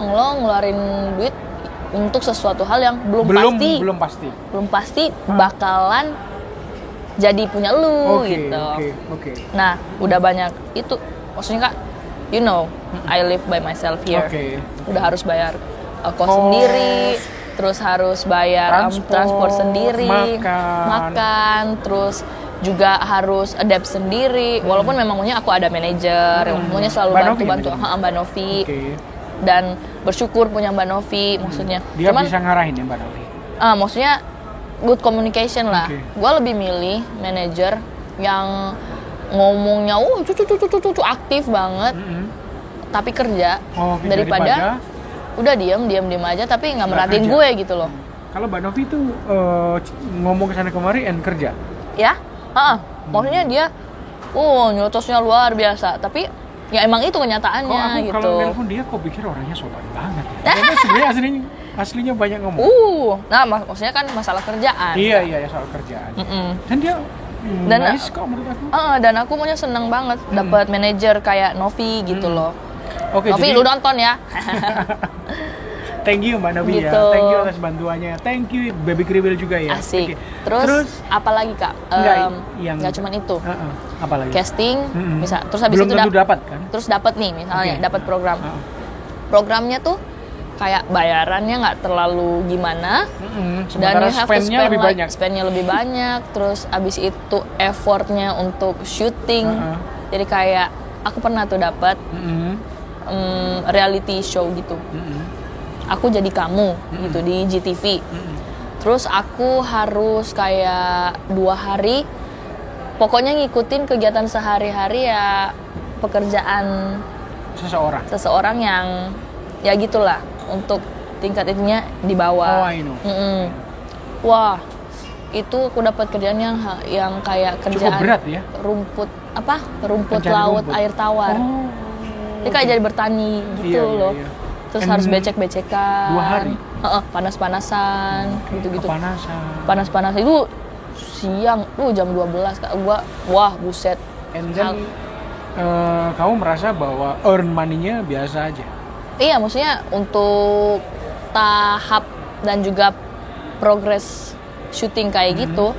A: lo ngeluarin duit untuk sesuatu hal yang belum,
B: Belum
A: pasti,
B: belum pasti.
A: belum pasti bakalan jadi punya lu
B: Oke,
A: gitu.
B: oke, oke.
A: Nah, udah banyak itu. Maksudnya kak, you know, I live by myself here.
B: Oke.
A: Udah harus bayar uh, kos
B: Kos.
A: sendiri, terus harus bayar um,
B: Transport,
A: transport sendiri,
B: makan.
A: makan, terus juga harus adapt sendiri. Walaupun memang maunya aku ada manajer,
B: Hmm.
A: maunya selalu bantu-bantu,
B: ya,
A: ha, Mbak Novi.
B: Oke.
A: Dan bersyukur punya Mbak Novi, maksudnya.
B: Dia
A: Cuman,
B: bisa ngarahin ya Mbak Novi.
A: ah, maksudnya good communication lah.
B: Oke.
A: Gue lebih milih manajer yang ngomongnya, uh, cucu cucu cucu cucu aktif banget,
B: Mm-mm.
A: tapi kerja
B: Oke,
A: daripada, udah diem diem diem aja tapi nggak merhatiin gue gitu loh.
B: Kalau Mbak Novi tuh c- ngomong ke sana kemari and kerja.
A: Ya, ah, maksudnya dia, uh, nyotosnya luar biasa. Tapi ya emang itu
B: Kok
A: kenyataannya
B: aku
A: gitu.
B: kalau nelpon dia kok pikir orangnya sopan banget ya. Sebenarnya aslinya aslinya banyak ngomong.
A: Uh, nah mak- maksudnya kan masalah kerjaan.
B: Iya iya ya soal kerjaan.
A: Mm-mm.
B: Dan dia mm,
A: Dan-
B: nice kok menurut aku.
A: Ah, dan aku maunya seneng banget dapat manajer kayak Novi gitu
B: Hmm.
A: loh.
B: Oke,
A: Novi
B: jadi
A: lu nonton ya.
B: thank you Mbak Novi ya.
A: Gitu.
B: Thank you atas bantuannya. Thank you Baby Kriwil juga ya.
A: Asik.
B: Oke.
A: Terus, apa lagi kak?
B: Enggak,
A: Em,
B: yang-
A: nggak cuman itu.
B: Heeh, apa lagi?
A: Casting,
B: Mm-mm.
A: bisa. Terus habis
B: Belum
A: itu
B: dapat kan?
A: terus dapat nih misalnya
B: Oke.
A: dapat program.
B: Heeh.
A: Programnya tuh kayak bayarannya nggak terlalu gimana
B: Mm-mm.
A: dan you have to
B: spendnya
A: spend
B: lebih
A: like-
B: banyak.
A: spendnya lebih banyak terus abis itu effortnya untuk syuting
B: Heeh.
A: jadi kayak aku pernah tuh dapat
B: Mm-mm.
A: em, reality show gitu
B: Mm-mm.
A: aku jadi kamu gitu di GTV
B: Mm-mm.
A: terus aku harus kayak dua hari pokoknya ngikutin kegiatan sehari-hari ya pekerjaan
B: Seseorang.
A: seseorang yang ya gitulah untuk tingkat itunya di bawah.
B: Oh, I know.
A: Mm-mm. Wah, itu aku dapat kerjaan yang yang kayak
B: Cukup
A: kerjaan
B: berat ya?
A: rumput apa? Rumput laut
B: rumput.
A: air tawar.
B: Oh.
A: Jadi kayak jadi bertani gitu
B: Iya, iya,
A: loh.
B: iya.
A: Terus
B: And
A: harus becek-becekan.
B: dua hari?
A: Heeh, panas-panasan gitu-gitu.
B: Kepanasan.
A: Panas-panas itu siang, tuh jam 12 Kak. Gua wah buset.
B: And then eh, kamu merasa bahwa earn money-nya biasa aja.
A: Iya, maksudnya untuk tahap dan juga progres syuting kayak gitu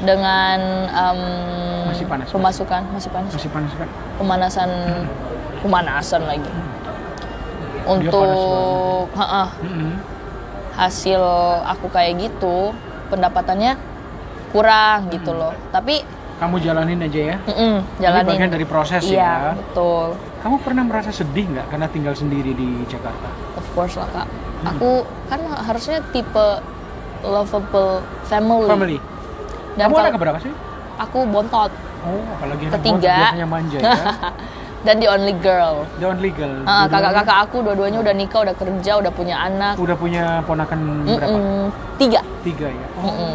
A: dengan
B: Hmm. Masih panas,
A: pemasukan masih panas
B: Masih panas kan?
A: pemanasan pemanasan lagi
B: panas
A: untuk ha-ah,
B: Mm-mm.
A: hasil aku kayak gitu pendapatannya kurang
B: Hmm.
A: gitu loh tapi
B: Kamu jalanin aja ya.
A: mm-mm,
B: Ini
A: jalanin
B: bagian dari proses
A: iya
B: ya.
A: betul
B: Kamu pernah merasa sedih nggak karena tinggal sendiri di Jakarta?
A: Of course lah kak.
B: Hmm.
A: Aku kan harusnya tipe lovable family.
B: Family.
A: Dan
B: Kamu anak keberapa sih?
A: aku bontot
B: Oh, apalagi
A: Ketiga.
B: bontot biasanya manja ya.
A: dan the only girl.
B: The only girl. Dua-duanya
A: kakak-kakak aku dua-duanya udah nikah, udah kerja, udah punya anak.
B: Udah punya ponakan berapa?
A: Mm-mm, tiga.
B: Tiga ya. Oh.
A: Mm-mm.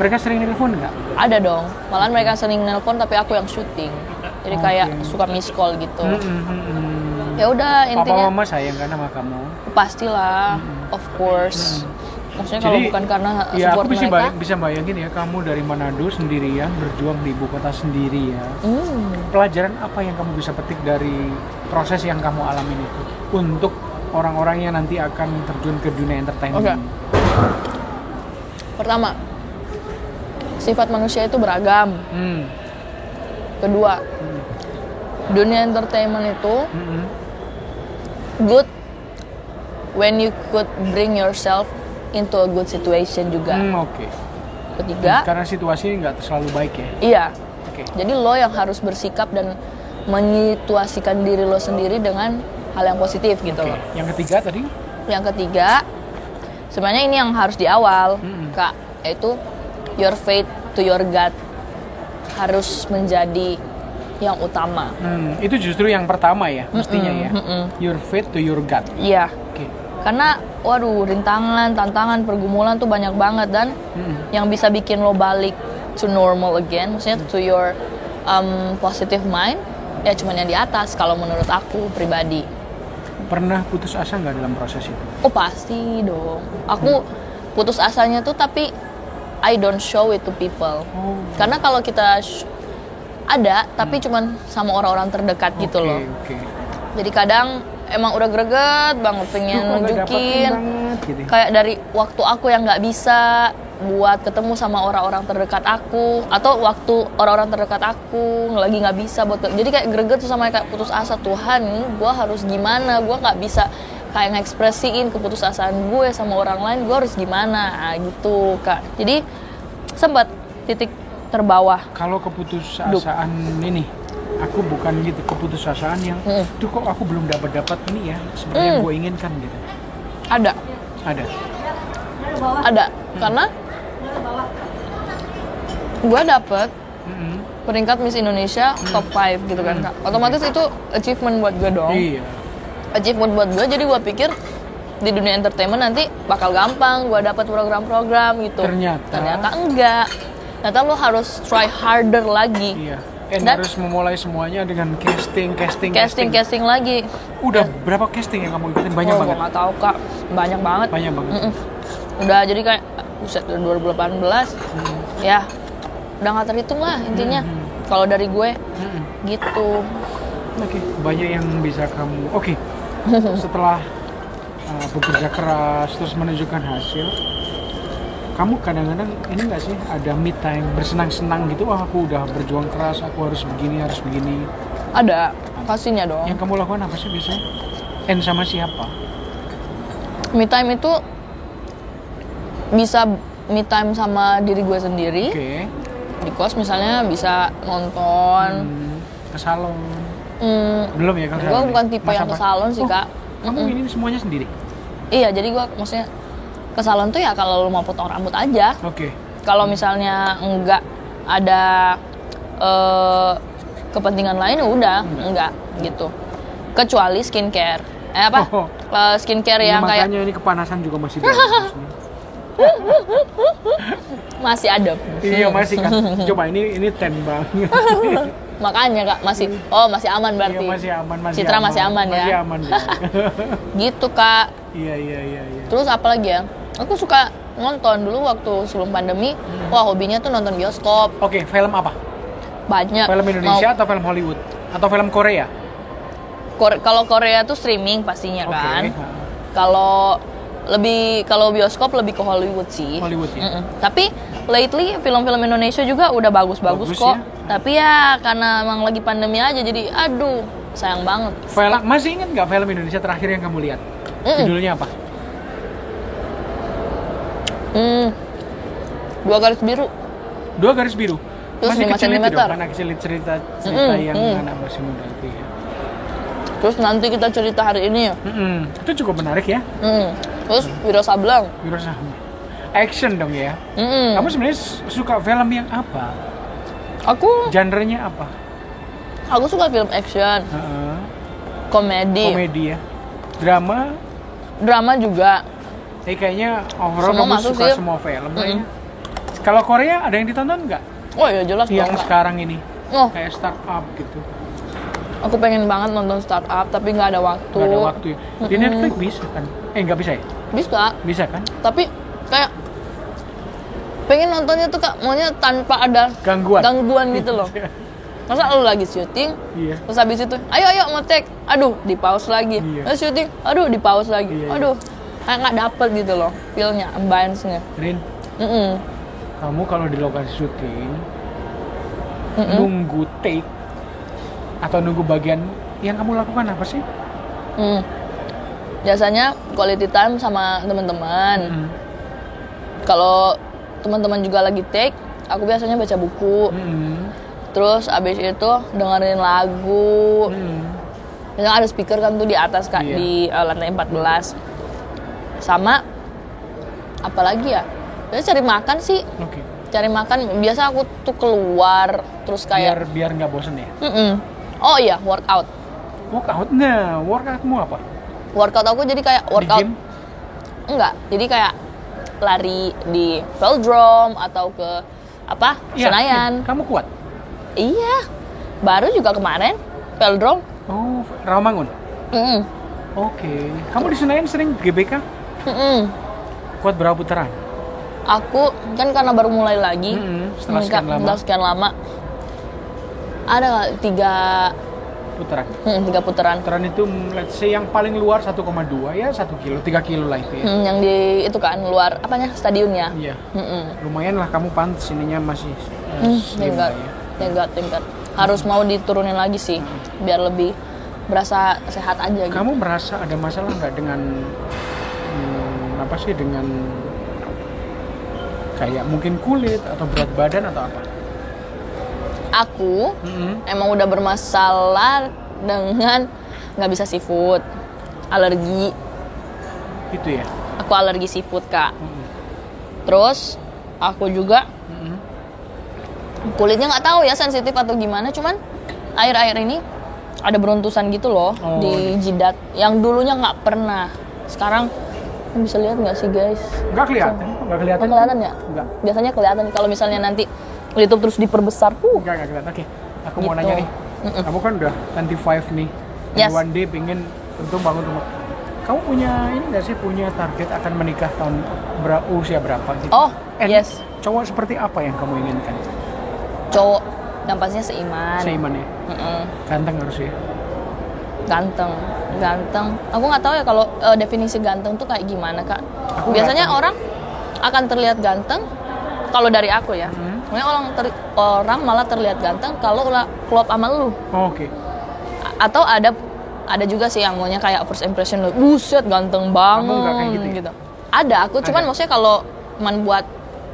B: Mereka sering nelpon nggak?
A: Ada dong. Malahan mereka sering nelpon tapi aku yang syuting. Jadi
B: Oke.
A: kayak suka miss call gitu.
B: Mm-mm, mm-mm.
A: Ya udah
B: Papa
A: intinya
B: mama sayang kan sama kamu.
A: pastilah, of course. Maksudnya kalau bukan karena
B: ya
A: support
B: aku bisa,
A: mereka.
B: bisa bayangin ya kamu dari Manado sendirian berjuang di ibu kota sendiri ya.
A: Hmm.
B: Pelajaran apa yang kamu bisa petik dari proses yang kamu alamin itu untuk orang-orang yang nanti akan terjun ke dunia entertainment.
A: Oke. Pertama, sifat manusia itu beragam.
B: Hmm.
A: Kedua,
B: Hmm.
A: Dunia entertainment itu
B: Mm-mm.
A: good when you could bring yourself into a good situation juga.
B: Hmm, Oke.
A: Ketiga,
B: Karena situasi nggak selalu baik ya.
A: iya.
B: Oke.
A: Jadi lo yang harus bersikap dan menyituasikan diri lo sendiri dengan hal yang positif gitu
B: Oke.
A: loh.
B: Yang ketiga tadi?
A: Yang ketiga, sebenarnya ini yang harus di awal,
B: Mm-mm.
A: Kak, yaitu your faith to your God harus menjadi yang utama.
B: Hmm, itu justru yang pertama ya, mestinya ya.
A: mm-mm.
B: Your faith to your gut.
A: Iya,
B: Oke.
A: karena waduh rintangan, tantangan, pergumulan tuh banyak banget dan
B: Mm-mm.
A: yang bisa bikin lo balik to normal again, maksudnya to your um, positive mind, ya cuman yang di atas kalau menurut aku pribadi.
B: Pernah putus asa nggak dalam proses itu?
A: Oh pasti dong. Aku putus asanya tuh tapi I don't show it to people.
B: Oh.
A: Karena kalau kita ada tapi cuman sama orang-orang terdekat gitu
B: Oke,
A: loh.
B: Oke.
A: Jadi kadang emang udah greget banget pengen
B: Duh,
A: nunjukin.
B: banget gitu.
A: Kayak dari waktu aku yang nggak bisa buat ketemu sama orang-orang terdekat aku atau waktu orang-orang terdekat aku lagi nggak bisa buat jadi kayak greget tuh sama kayak putus asa Tuhan gue harus gimana gue nggak bisa kayak ngekspresiin keputusasaan gue sama orang lain gue harus gimana ah, gitu kak jadi sempat titik terbawah
B: Kalau keputusasaan ini, aku bukan gitu keputusasaan yang,
A: Mm.
B: tuh kok aku belum dapat dapat ini ya, yang
A: Mm.
B: gue inginkan gitu.
A: ada
B: Ada.
A: ada karena gue dapet
B: Mm-mm.
A: peringkat Miss Indonesia top 5 gitu kan kak otomatis itu achievement buat gue dong
B: Iya.
A: achievement buat gue jadi gue pikir di dunia entertainment nanti bakal gampang gue dapat program-program gitu
B: Ternyata.
A: ternyata enggak ternyata lo harus try harder lagi
B: Iya. And
A: Dan-
B: harus memulai semuanya dengan casting, casting,
A: casting casting lagi
B: Udah berapa casting yang kamu ikutin? Banyak
A: oh,
B: banget.
A: gue nggak tahu kak banyak banget
B: Banyak banget.
A: Mm-mm. udah jadi kayak buset udah 2018
B: Hmm.
A: ya udah nggak terhitung lah intinya
B: Hmm.
A: kalau dari gue
B: Mm-mm.
A: gitu
B: Oke, banyak yang bisa kamu. Oke, setelah uh, bekerja keras terus menunjukkan hasil, kamu kadang-kadang ini nggak sih ada me time bersenang-senang gitu? Wah, aku udah berjuang keras, aku harus begini, harus begini.
A: ada pastinya dong
B: Yang kamu lakukan apa sih biasanya? And sama siapa?
A: me time itu bisa me time sama diri gue sendiri
B: Oke,
A: di kos misalnya bisa nonton
B: hmm, ke salon.
A: Hmm,
B: Belum ya ke salon?
A: gue bukan tipe yang ke salon sih
B: Oh,
A: kak
B: Kamu
A: Mm-mm.
B: ini semuanya sendiri?
A: iya jadi gue maksudnya ke salon tuh ya kalau lo mau potong rambut aja
B: Oke.
A: kalau misalnya enggak ada eh, kepentingan lain ya udah enggak gitu kecuali skincare eh apa
B: Oh.
A: Eh, skincare
B: Ini
A: yang kayak
B: makanya ini kepanasan juga masih
A: masih ada
B: Iya masih kan. Coba ini ini ten banget.
A: makanya kak masih oh masih aman berarti
B: Iya masih aman masih
A: Citra
B: aman.
A: masih aman ya
B: Masih aman dia.
A: gitu kak
B: iya iya iya iya.
A: Terus apa lagi ya? Aku suka nonton dulu waktu sebelum pandemi.
B: Hmm.
A: Wah hobinya tuh nonton bioskop
B: Oke, film apa?
A: banyak.
B: Film Indonesia
A: Mau-
B: atau film Hollywood? Atau film Korea?
A: Kore- kalau Korea tuh streaming pastinya
B: Oke.
A: kan. Kalau lebih kalau bioskop lebih ke Hollywood sih.
B: Hollywood ya?
A: Mm-mm. Tapi lately film-film Indonesia juga udah bagus-bagus
B: Bagus
A: kok.
B: ya.
A: Tapi ya karena emang lagi pandemi aja jadi aduh sayang banget.
B: Film masih ingat nggak film Indonesia terakhir yang kamu lihat?
A: Mm-mm.
B: Judulnya apa?
A: Hmm. Dua garis biru.
B: Dua garis biru.
A: Terus
B: masih kecil itu dong, anak kecil cerita cerita
A: Mm-mm,
B: yang
A: mm.
B: anak masih muda itu ya.
A: Terus nanti kita cerita hari ini ya.
B: Mm-mm. Itu cukup menarik ya.
A: Hmm. Terus Wiro Sableng.
B: Wiro Sableng. Action dong ya.
A: Mm-mm.
B: Kamu sebenarnya suka film yang apa?
A: Aku
B: Genrenya apa?
A: aku suka film action,
B: Heeh.
A: komedi,
B: Komedi ya. Drama.
A: drama juga.
B: Eh kayaknya overall
A: Semua
B: kamu
A: masuk
B: suka
A: sih.
B: semua film kayaknya. Kalau Korea ada yang ditonton nggak?
A: Oh ya jelas
B: Yang
A: dong.
B: Sekarang ini
A: Oh,
B: kayak startup gitu.
A: aku pengen banget nonton startup tapi nggak ada waktu.
B: Nggak ada waktu ya. Di
A: Mm-mm.
B: Netflix bisa kan? Eh nggak bisa ya?
A: Bisa,
B: Bisa kan?
A: tapi kayak pengen nontonnya tuh kak maunya tanpa ada
B: Gangguan.
A: gangguan gitu loh. masa lu lagi syuting
B: Iya.
A: terus habis itu ayo ayo mau take aduh di pause lagi
B: Iya.
A: terus syuting aduh di pause lagi
B: Iya, iya.
A: aduh kayak nggak dapet gitu loh feelnya ambience-nya
B: Rin,
A: Mm-mm.
B: kamu kalau di lokasi syuting
A: Mm-mm.
B: nunggu take atau nunggu bagian yang kamu lakukan apa sih?
A: Mm. biasanya quality time sama teman-teman
B: Hmm.
A: kalau teman-teman juga lagi take aku biasanya baca buku
B: Hmm.
A: terus abis itu dengerin lagu
B: Hmm.
A: Biasanya ada speaker kan tuh di atas kak
B: Iya.
A: di uh, lantai 14 sama apalagi ya biasanya cari makan sih
B: Oke.
A: cari makan biasa aku tuh keluar terus
B: Biar
A: kayak
B: biar nggak bosen ya.
A: Mm-mm. oh iya workout
B: Workout. Nah, workoutmu apa?
A: workout aku jadi kayak
B: Di
A: workout
B: gym?
A: enggak jadi kayak lari di velodrome atau ke apa
B: Iya,
A: Senayan
B: iya. Kamu kuat?
A: iya baru juga kemarin velodrome
B: Oh, Rawamangun.
A: Mm-mm.
B: Oke. Kamu di Senayan sering GBK?
A: Mm-mm.
B: Kuat berapa putaran?
A: aku kan karena baru mulai lagi
B: Mm-mm, setelah
A: Nggak-
B: sekian lama.
A: setelah sekian lama ada tiga
B: Putaran.
A: hmm, tiga putaran
B: Putaran itu mm, let's say yang paling luar 1,2 ya 1 kilo, 3 kilo lah itu ya.
A: Hmm, yang di itu kan luar apanya stadionnya
B: Iya.
A: Mm-mm.
B: Lumayan lah kamu pantas ininya masih uh,
A: Hmm, tingkat
B: ya.
A: tingkat tingkat harus mau diturunin lagi sih biar lebih berasa sehat aja gitu
B: Kamu merasa ada masalah nggak dengan hmm, apa sih dengan kayak mungkin kulit atau berat badan atau apa?
A: aku
B: Mm-mm.
A: emang udah bermasalah dengan nggak bisa seafood alergi
B: Itu ya.
A: aku alergi seafood kak
B: Mm-mm.
A: terus aku juga
B: Mm-mm.
A: kulitnya nggak tahu ya sensitif atau gimana cuman air-air ini ada beruntusan gitu loh
B: Oh,
A: di jidat yang dulunya nggak pernah sekarang bisa lihat nggak sih guys
B: Nggak kelihatan, nggak kelihatan.
A: Oh, kelihatan ya
B: Nggak.
A: biasanya kelihatan kalau misalnya nanti YouTube terus diperbesar tuh
B: Enggak, enggak kelihatan. Oke, aku mau
A: Gitu.
B: nanya nih.
A: Mm-mm.
B: Kamu kan udah 25 nih.
A: Yes.
B: One day pengen tentu bangun rumah. Kamu punya ini nggak sih punya target akan menikah tahun ber- usia berapa gitu?
A: oh
B: And
A: yes
B: Cowok seperti apa yang kamu inginkan?
A: cowok yang pastinya seiman
B: Seiman ya.
A: Mm-mm.
B: Ganteng harus ya.
A: Ganteng ganteng aku nggak tahu ya kalau eh, definisi ganteng tuh kayak gimana kak
B: Aku
A: biasanya orang akan terlihat ganteng kalau dari aku ya
B: Hmm.
A: Orang ter- orang malah terlihat ganteng kalau ulah klop sama lu
B: Oh, Oke.
A: A- atau ada ada juga sih yang maunya kayak first impression lu buset ganteng banget
B: Kamu nggak kayak gitu ya?
A: ada aku cuman
B: Ada.
A: maksudnya kalau cuman buat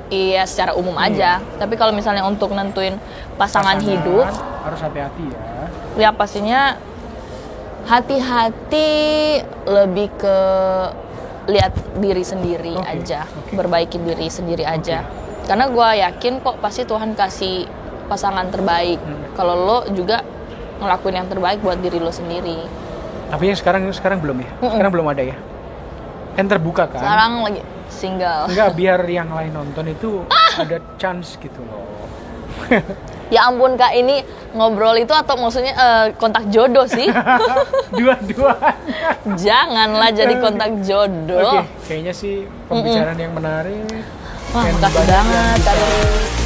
A: iya secara umum aja tapi kalau misalnya untuk nentuin pasangan, hidup
B: harus hati-hati ya.
A: ya pastinya hati-hati lebih ke lihat diri sendiri
B: Oke,
A: aja, berbaiki diri sendiri aja. Karena gue yakin kok pasti Tuhan kasih pasangan terbaik.
B: Hmm.
A: Kalau lo juga ngelakuin yang terbaik buat diri lo sendiri.
B: Tapi yang sekarang sekarang belum ya.
A: Mm-mm.
B: Sekarang belum ada ya. Yang terbuka kan?
A: Sekarang lagi single.
B: Enggak, biar yang lain nonton itu ada chance gitu loh.
A: Ya ampun kak, ini ngobrol itu atau maksudnya eh, kontak jodoh sih?
B: Dua-duanya.
A: Janganlah jadi kontak
B: Oke,
A: jodoh.
B: kayaknya sih pembicaraan yang menarik.
A: Wah, makasih banget tadi.